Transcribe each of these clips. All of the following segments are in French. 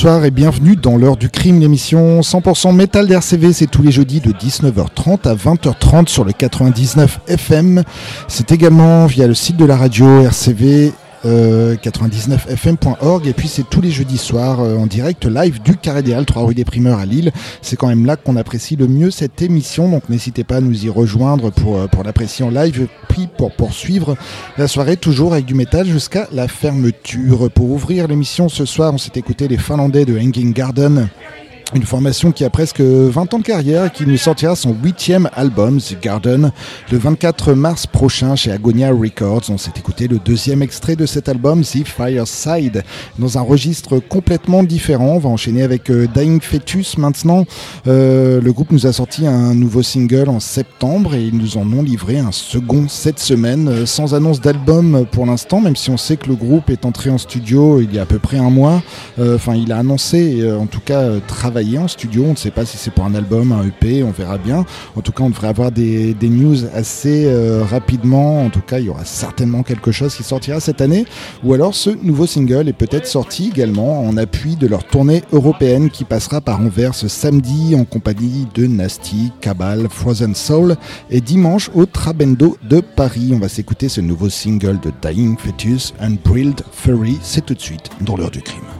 bonsoir et bienvenue dans l'heure du crime, l'émission 100% métal d'RCV. C'est tous les jeudis de 19h30 à 20h30 sur le 99 FM. C'est également via le site de la radio RCV 99fm.org et puis c'est tous les jeudis soirs euh, en direct live du Carré des Halles 3 rue des Primeurs à Lille. C'est quand même là qu'on apprécie le mieux cette émission donc n'hésitez pas à nous y rejoindre pour, euh, pour l'apprécier en live puis pour poursuivre la soirée toujours avec du métal jusqu'à la fermeture. Pour ouvrir l'émission ce soir on s'est écouté les Finlandais de Hanging Garden une formation qui a presque 20 ans de carrière et qui nous sortira son huitième album, The Garden, le 24 mars prochain chez Agonia Records. On s'est écouté le deuxième extrait de cet album, The Fireside, dans un registre complètement différent. On va enchaîner avec euh, Dying Fetus maintenant. Euh, le groupe nous a sorti un nouveau single en septembre et ils nous en ont livré un second cette semaine, euh, sans annonce d'album pour l'instant, même si on sait que le groupe est entré en studio il y a à peu près un mois. Enfin, il a annoncé, en tout cas, en studio. On ne sait pas si c'est pour un album, un EP, on verra bien. En tout cas, on devrait avoir des, news assez euh, rapidement. En tout cas, il y aura certainement quelque chose qui sortira cette année. Ou alors ce nouveau single est peut-être sorti également en appui de leur tournée européenne qui passera par Anvers ce samedi en compagnie de Nasty, Cabal, Frozen Soul et dimanche au Trabendo de Paris. On va s'écouter ce nouveau single de Dying Fetus, Unbrilled Furry. C'est tout de suite dans l'heure du crime.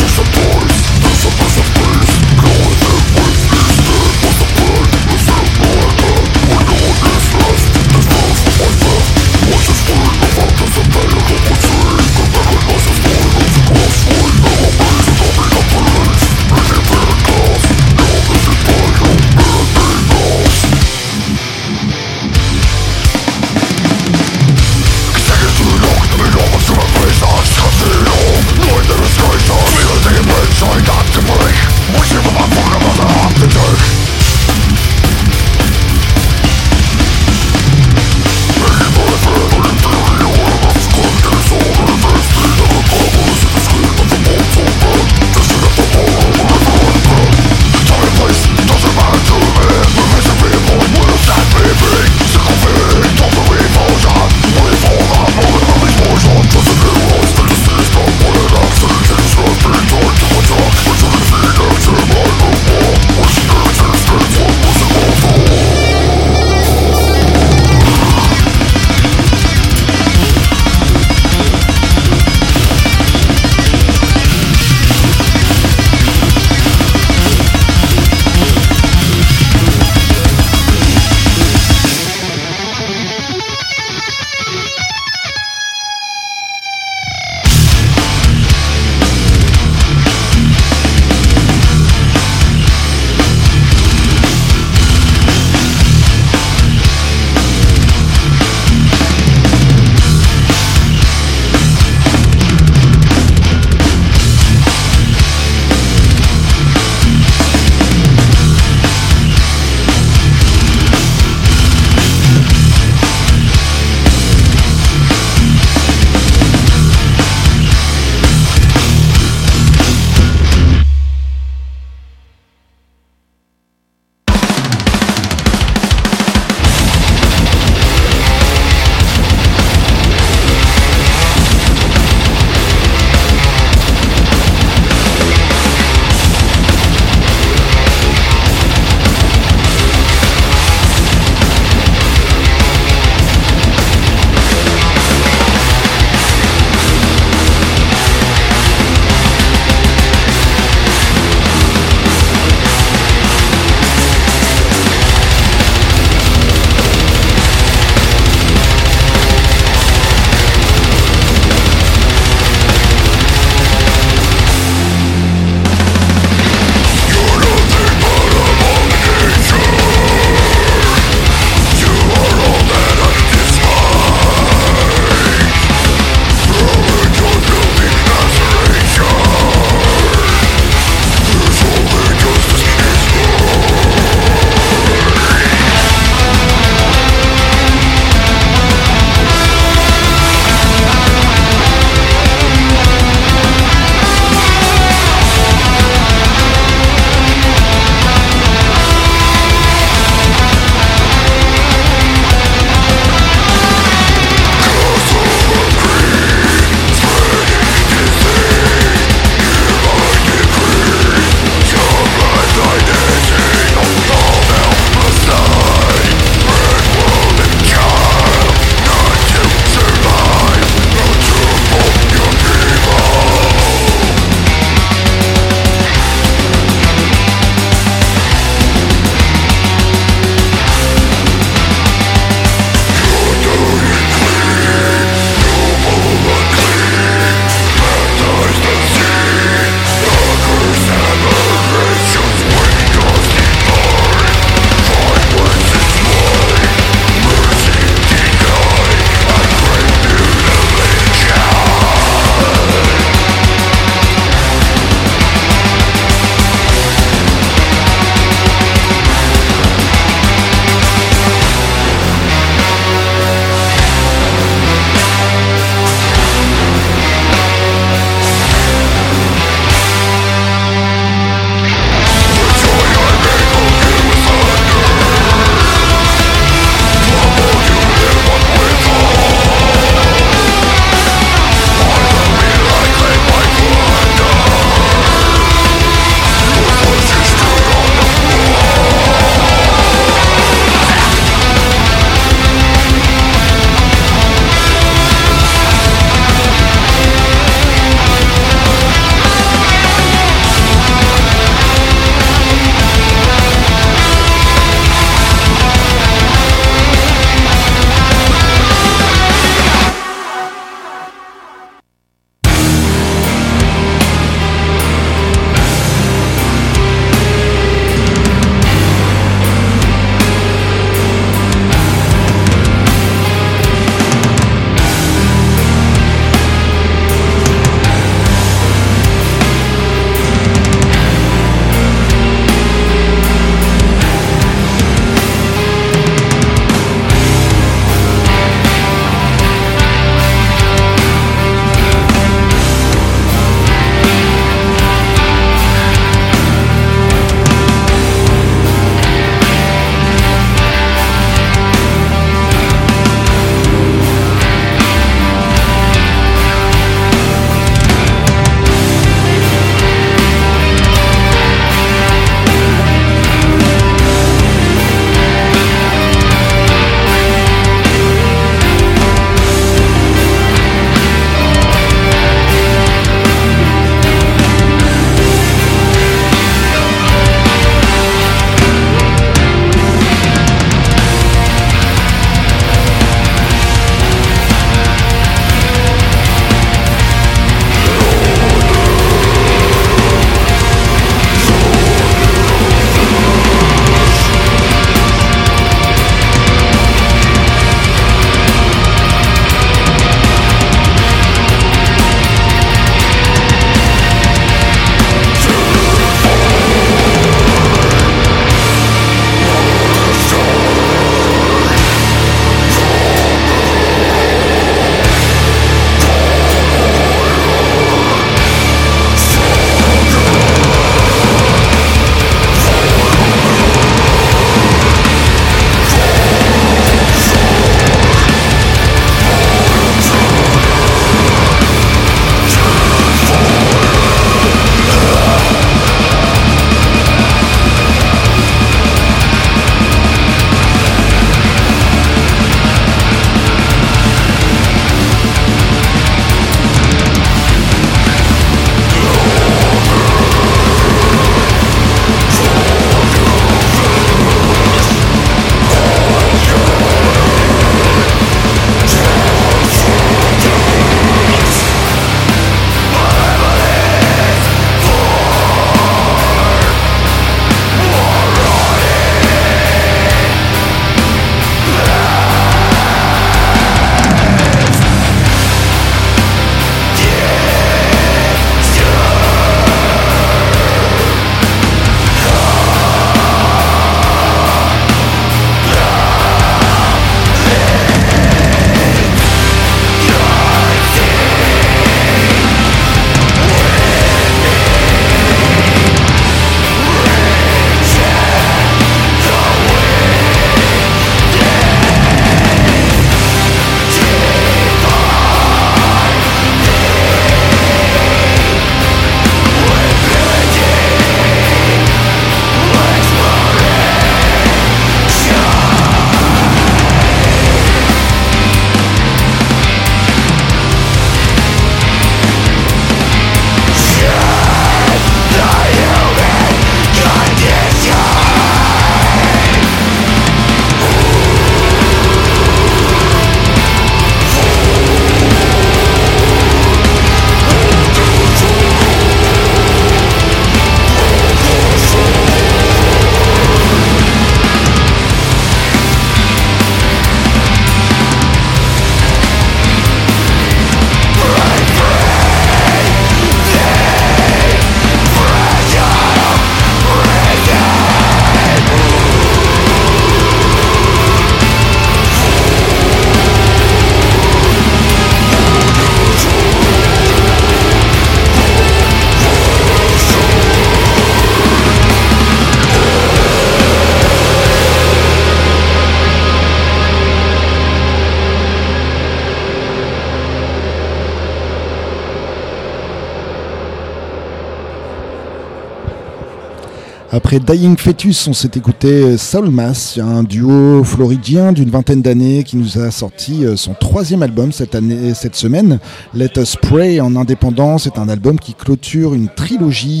Dying Fetus, on s'est écouté Soul Mass, un duo floridien d'une vingtaine d'années qui nous a sorti euh, son troisième album cette année, cette semaine. Let Us Pray en indépendance c'est un album qui clôture une trilogie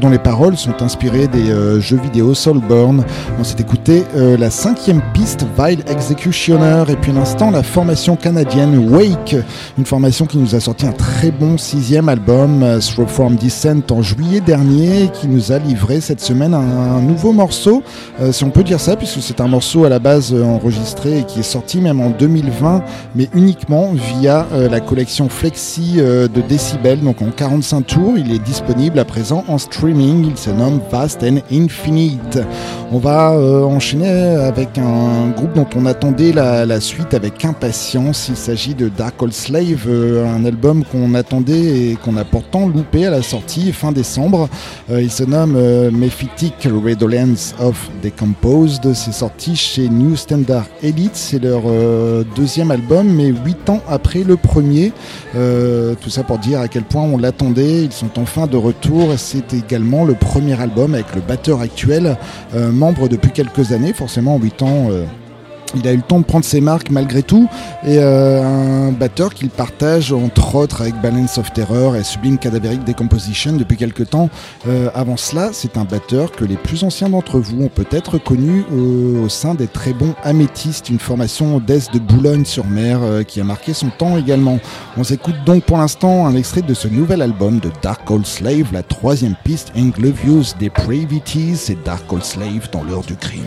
dont les paroles sont inspirées des euh, jeux vidéo Soulburn. On s'est écouté euh, la cinquième piste Vile Executioner et puis l'instant la formation canadienne Wake, une formation qui nous a sorti un très bon sixième album Through From Descent en juillet dernier qui nous a livré cette semaine un, nouveau morceau, euh, si on peut dire ça, puisque c'est un morceau à la base euh, enregistré et qui est sorti même en 2020, mais uniquement via euh, la collection Flexi de Decibel, donc en 45 tours. Il est disponible à présent en streaming. Il se nomme Fast and Infinite. On va enchaîner avec un groupe dont on attendait la, suite avec impatience. Il s'agit de Dark Old Slave, un album qu'on attendait et qu'on a pourtant loupé à la sortie fin décembre. il se nomme Mephi Redolence of Decomposed. C'est sorti chez New Standard Elite. C'est leur euh, deuxième album, mais huit ans après le premier. Euh, tout ça pour dire à quel point on l'attendait. Ils sont enfin de retour. C'est également le premier album avec le batteur actuel, euh, membre depuis quelques années. Forcément, huit ans il a eu le temps de prendre ses marques malgré tout et euh, un batteur qu'il partage entre autres avec Balance of Terror et Sublime Cadaveric Decomposition depuis quelques temps. Euh, avant cela, c'est un batteur que les plus anciens d'entre vous ont peut-être connu au, sein des très bons Améthystes, une formation d'Est de Boulogne-sur-Mer euh, qui a marqué son temps également. On s'écoute donc pour l'instant un extrait de ce nouvel album de Dark Old Slave, la troisième piste Inglovious Depravities, c'est Dark Old Slave dans l'heure du crime.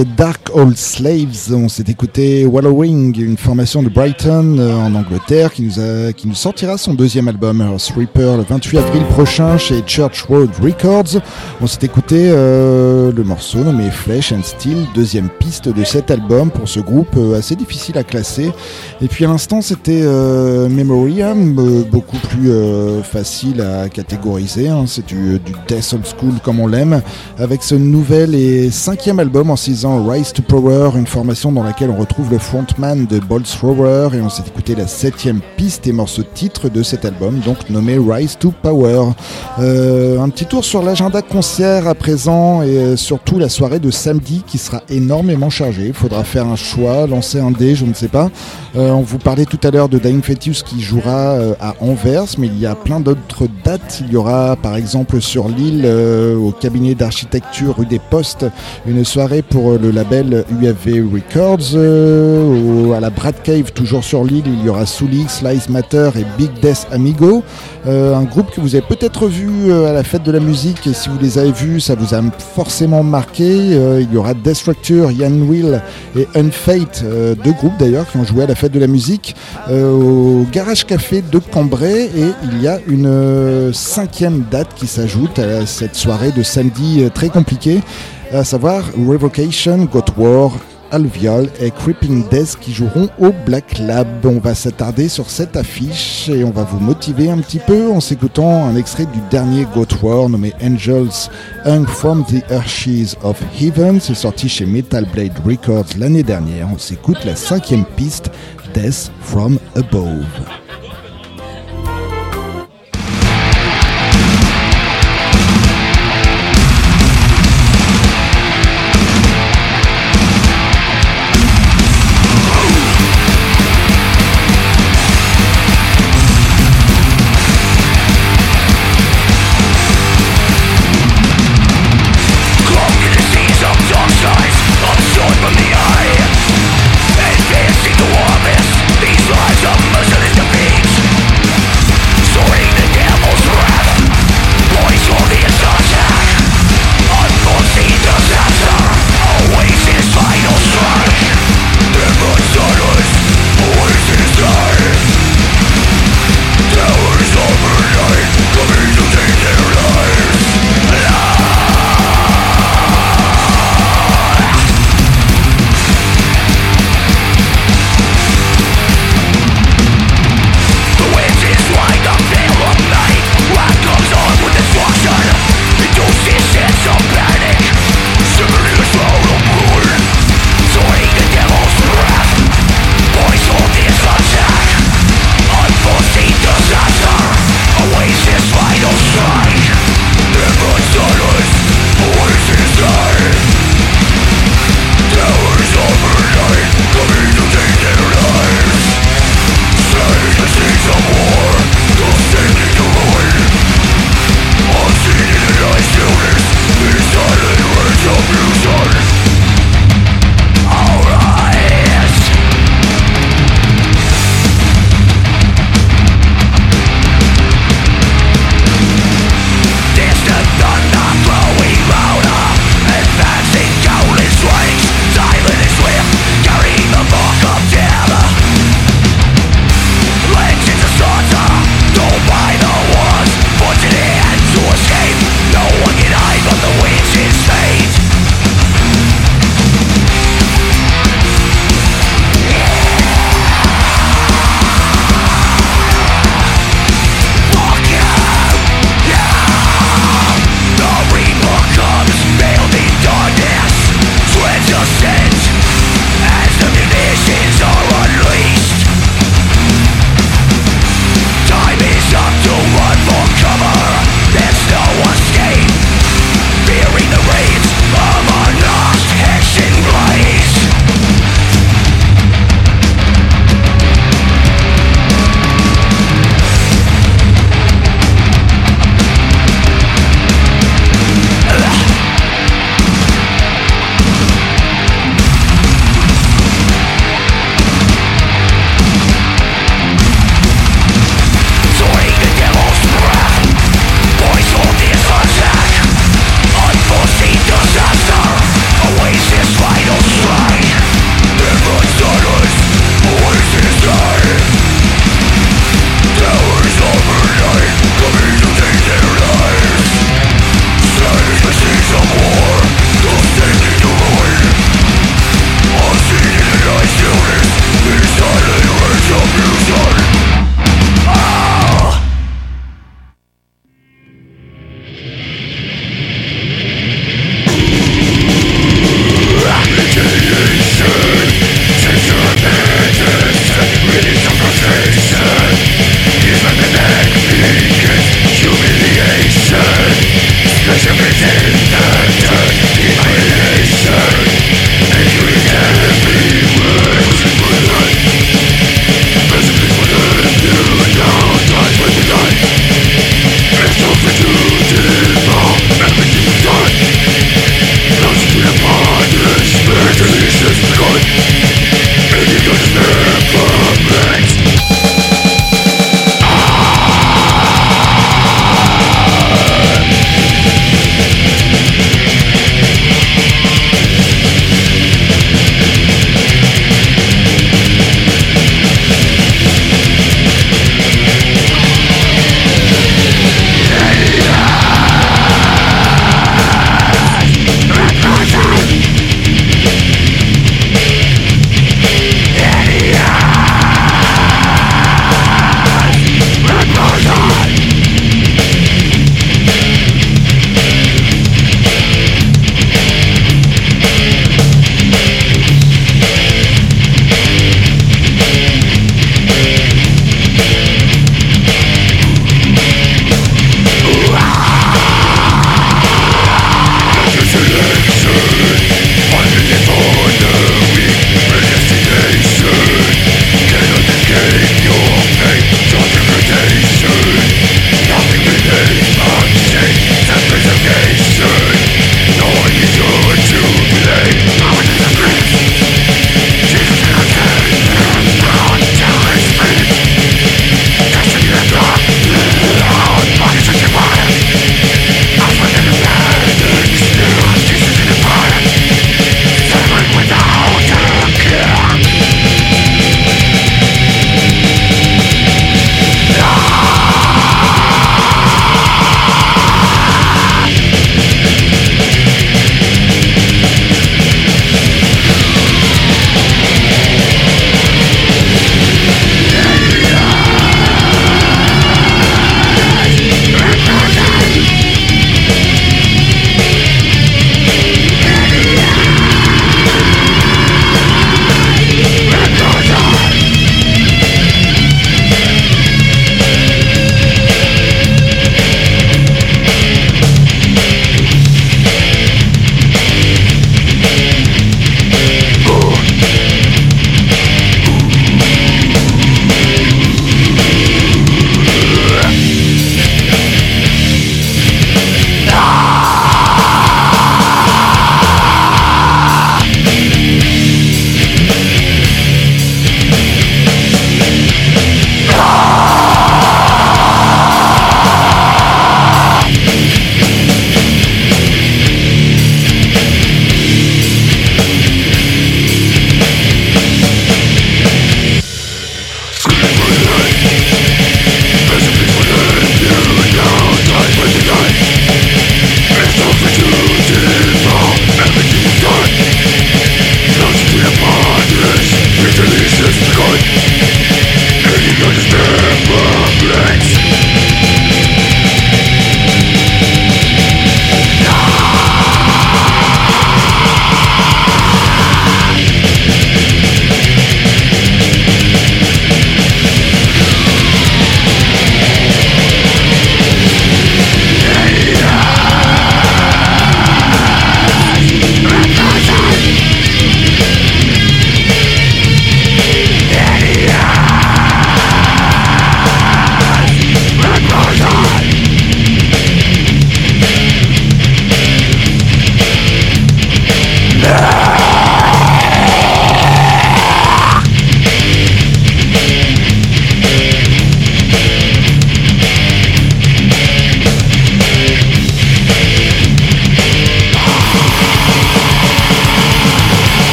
Après Dark Slaves, on s'est écouté Wallowing, une formation de Brighton euh, en Angleterre qui nous, a, qui nous sortira son deuxième album Earth Reaper le 28 avril prochain chez Church Road Records. On s'est écouté euh, le morceau nommé Flesh and Steel, deuxième piste de cet album pour ce groupe euh, assez difficile à classer. Et puis à l'instant c'était Memoriam, beaucoup plus facile à catégoriser. Hein. C'est du, du death old school comme on l'aime, avec ce nouvel et cinquième album en 6 ans, Rise to Une formation dans laquelle on retrouve le frontman de Bolt Thrower et on s'est écouté la septième piste et morceau titre de cet album, donc nommé Rise to Power. Euh, un petit tour sur l'agenda concert à présent et euh, surtout la soirée de samedi qui sera énormément chargée. Il faudra faire un choix, lancer un dé, je ne sais pas. Euh, on vous parlait tout à l'heure de Dying Fetus qui jouera à Anvers, mais il y a plein d'autres dates. Il y aura par exemple sur l'île, au cabinet d'architecture rue des Postes, une soirée pour le label UFV Records. Euh, à la Brad Cave, toujours sur l'île, il y aura Soulix, Slice Matter et Big Death Amigo. Euh, un groupe que vous avez peut-être vu à la fête de la musique et si vous les avez vus, ça vous a forcément marqué. il y aura Destructure, Yann Will et Unfate, deux groupes d'ailleurs qui ont joué à la fête de la musique au Garage Café de Cambrai et il y a une cinquième date qui s'ajoute à cette soirée de samedi très compliquée à savoir Revocation, Got War, Alluvial et Creeping Death qui joueront au Black Lab. On va s'attarder sur cette affiche et on va vous motiver un petit peu en s'écoutant un extrait du dernier Got War nommé Angels Hung from the Arches of Heaven. C'est sorti chez Metal Blade Records l'année dernière. On s'écoute la cinquième piste, Death from Above.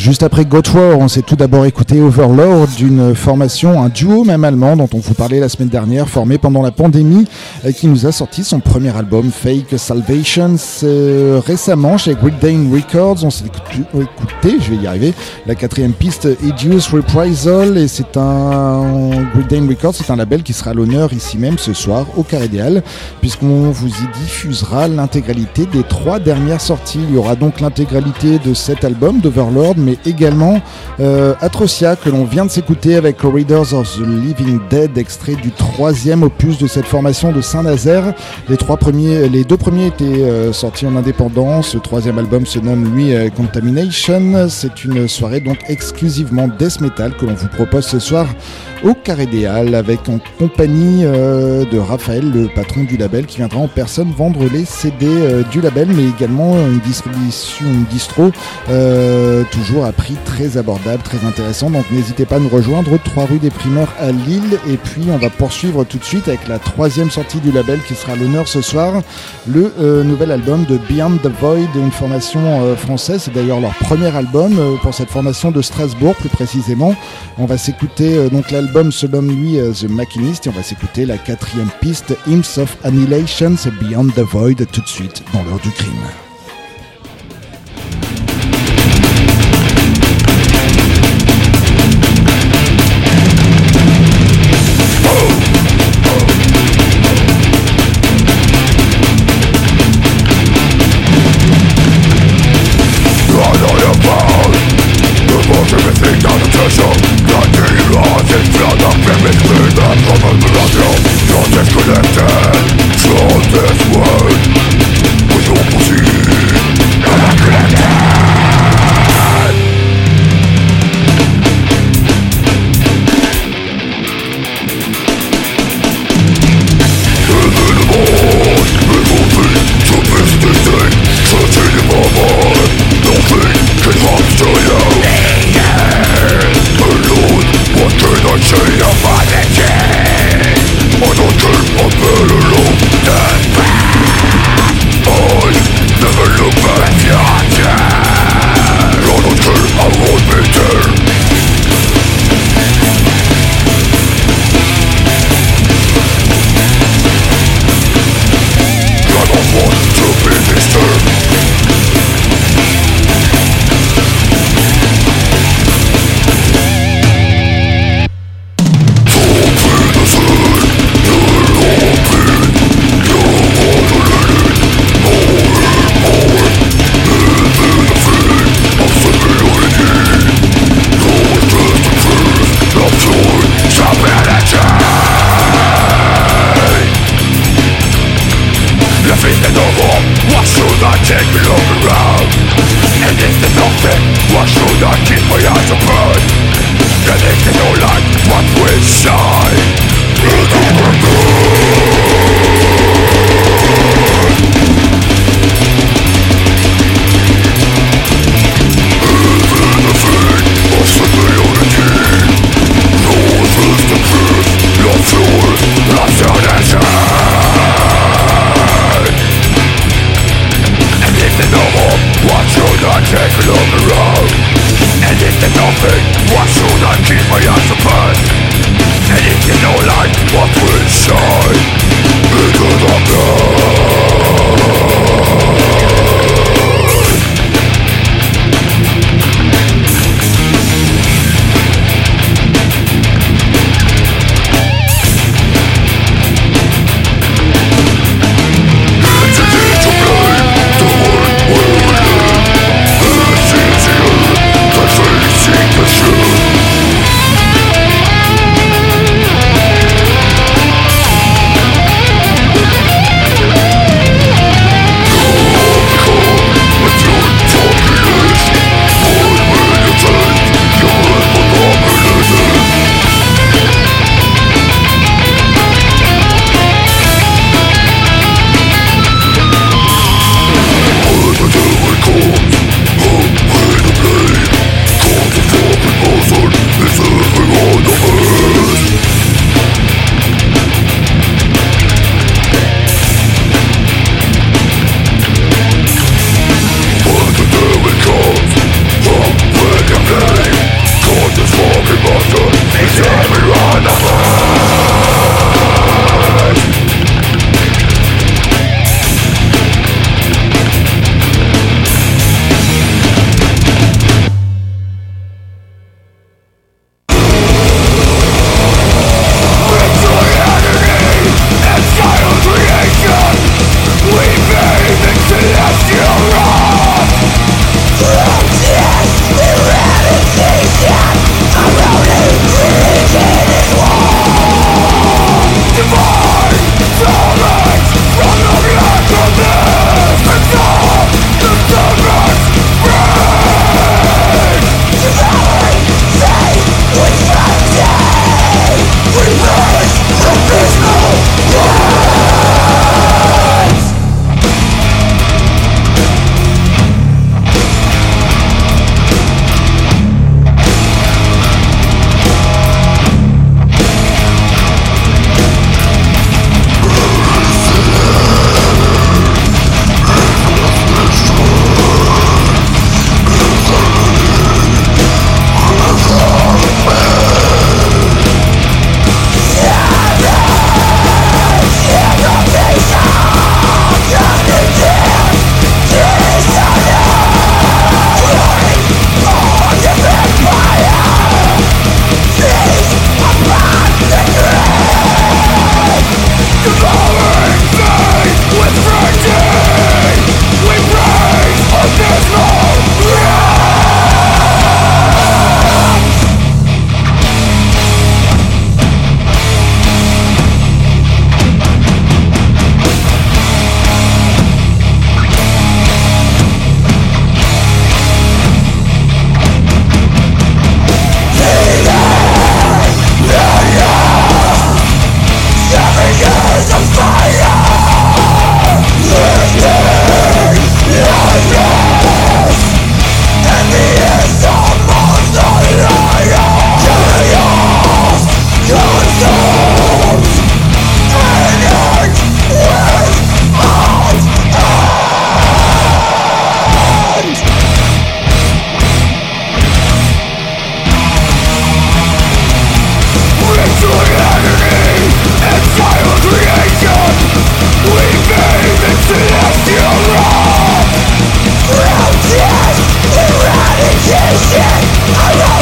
Juste après War, on s'est tout d'abord écouté Overlord d'une formation, un duo même allemand dont on vous parlait la semaine dernière, formé pendant la pandémie, qui nous a sorti son premier album Fake Salvation récemment chez Great Records. On s'est écouté, je vais y arriver, la quatrième piste Edius Reprisal et c'est un Records, c'est un label qui sera l'honneur ici même ce soir au Carré Idéal, puisqu'on vous y diffusera l'intégralité des trois dernières sorties. Il y aura donc l'intégralité de cet album d'Overlord, également euh, Atrocia que l'on vient de s'écouter avec Corridors of the Living Dead, extrait du troisième opus de cette formation de Saint-Nazaire. Les deux premiers étaient euh, sortis en indépendance. Le troisième album se nomme lui euh, Contamination. C'est une soirée donc exclusivement death metal que l'on vous propose ce soir au Carré des Halles avec en compagnie euh, de Raphaël, le patron du label, qui viendra en personne vendre les CD euh, du label, mais également une distribution, une distro, euh, toujours à prix très abordable, très intéressant. Donc n'hésitez pas à nous rejoindre, 3 rue des Primeurs à Lille. Et puis on va poursuivre tout de suite avec la troisième sortie du label qui sera l'honneur ce soir, le nouvel album de Beyond the Void, une formation française. C'est d'ailleurs leur premier album pour cette formation de Strasbourg, plus précisément. On va s'écouter donc l'album L'album se nomme lui euh, The Machinist et on va s'écouter la quatrième piste Hymns of Annihilation, Beyond the Void tout de suite dans l'heure du crime. Satan Did nothing, what should I keep my eyes open? Anything no light, what will shine? Into the dark Confusion around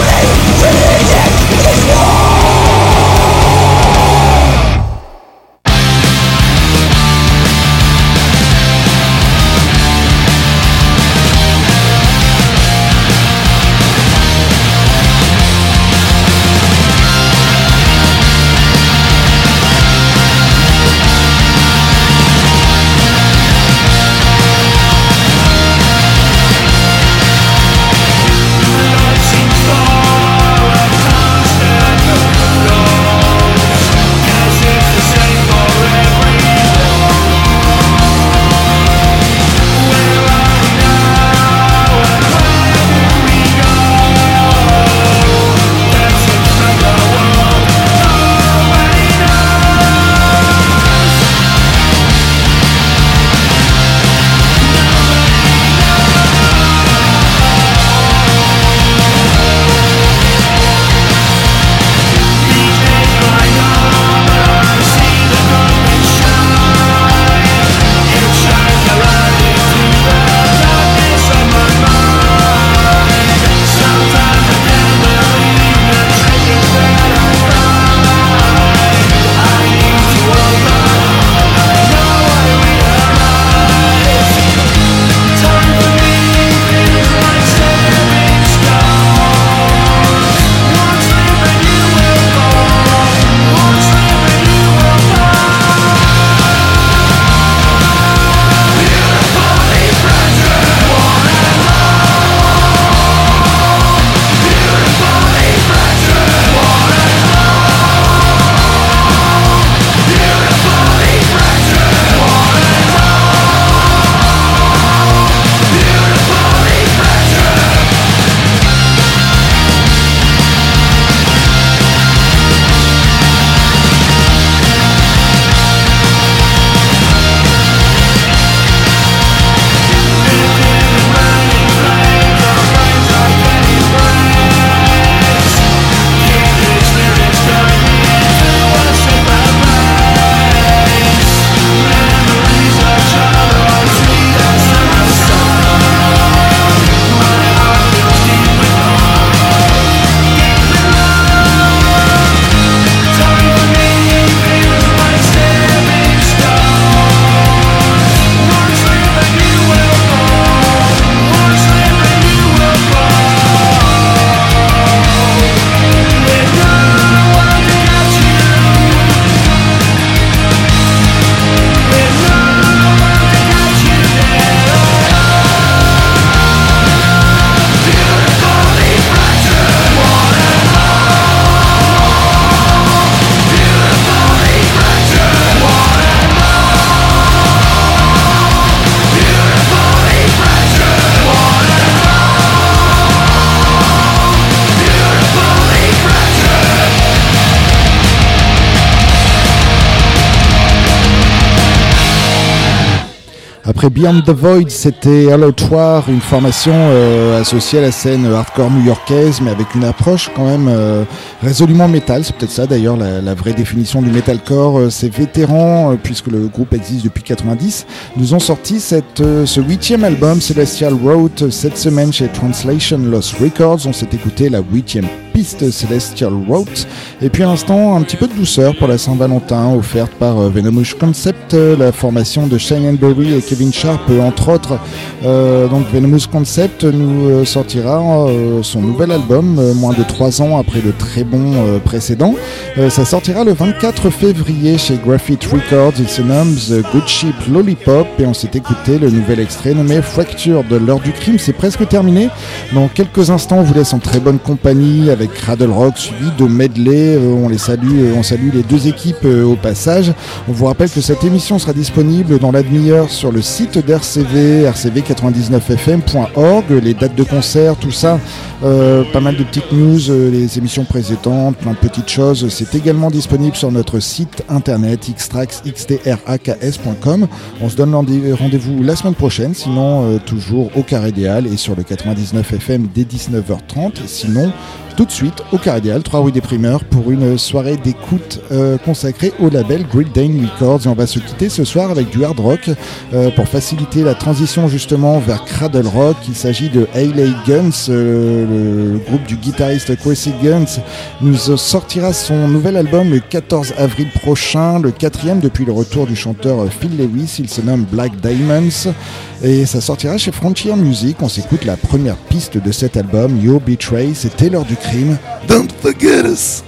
Beyond the Void, c'était Allotoir, une formation euh, associée à la scène hardcore new-yorkaise, mais avec une approche quand même euh, résolument métal. C'est peut-être ça d'ailleurs la, vraie définition du metalcore. Euh, ces vétérans, puisque le groupe existe depuis 90, nous ont sorti ce huitième album, Celestial Road, cette semaine chez Translation Lost Records. On s'est écouté la huitième Celestial Road. Et puis à l'instant, un petit peu de douceur pour la Saint-Valentin, offerte par euh, Venomous Concept, euh, la formation de Cheyenne Berry et Kevin Sharp, euh, entre autres. donc Venomous Concept nous sortira son nouvel album, moins de trois ans après le très bon précédent. ça sortira le 24 février chez Graphite Records. Il se nomme The Good Ship Lollipop et on s'est écouté le nouvel extrait nommé Fracture de l'heure du crime. C'est presque terminé. Dans quelques instants, on vous laisse en très bonne compagnie avec Cradle Rock suivi de medley. Euh, on les salue, euh, on salue les deux équipes euh, au passage. On vous rappelle que cette émission sera disponible dans la demi-heure sur le site d'RCV, rcv99fm.org, les dates de concert, tout ça, pas mal de petites news, les émissions précédentes, plein de petites choses. C'est également disponible sur notre site internet xtrax.com. On se donne rendez-vous la semaine prochaine, sinon toujours au Carré Idéal et sur le 99 FM dès 19h30. Sinon, tout de suite au Caradial, 3 rue des Primeurs, pour une soirée d'écoute euh, consacrée au label Great Dane Records. Et on va se quitter ce soir avec du hard rock euh, pour faciliter la transition justement vers Cradle Rock. Il s'agit de Hayley Guns, euh, le, groupe du guitariste Quincy Guns, nous sortira son nouvel album le 14 avril prochain, le quatrième depuis le retour du chanteur Phil Lewis. Il se nomme Black Diamonds et ça sortira chez Frontier Music. On s'écoute la première piste de cet album, Yo Betray, c'est Taylor du crime. Don't forget us!